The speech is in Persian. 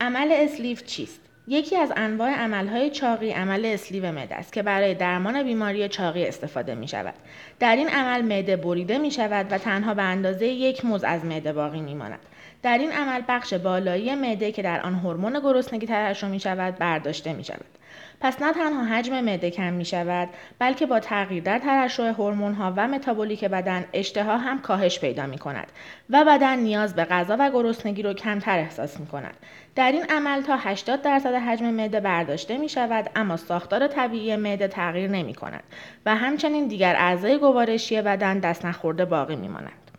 عمل sleeve چیست؟ یکی از انواع عملهای چاقی عمل sleeve معده است که برای درمان بیماری چاقی استفاده می شود. در این عمل معده بریده می شود و تنها به اندازه یک موز از معده باقی می ماند. در این عمل بخش بالایی معده که در آن هورمون گرسنگی ترشح می شود برداشته می شود. پس نه تنها حجم معده کم می شود بلکه با تغییر در ترشح هورمون ها و متابولیک بدن اشتها هم کاهش پیدا می کند و بدن نیاز به غذا و گرسنگی رو کمتر احساس می کند در این عمل تا 80 درصد حجم معده برداشته می شود اما ساختار طبیعی معده تغییر نمی کند و همچنین دیگر اعضای گوارشی بدن دست نخورده باقی می ماند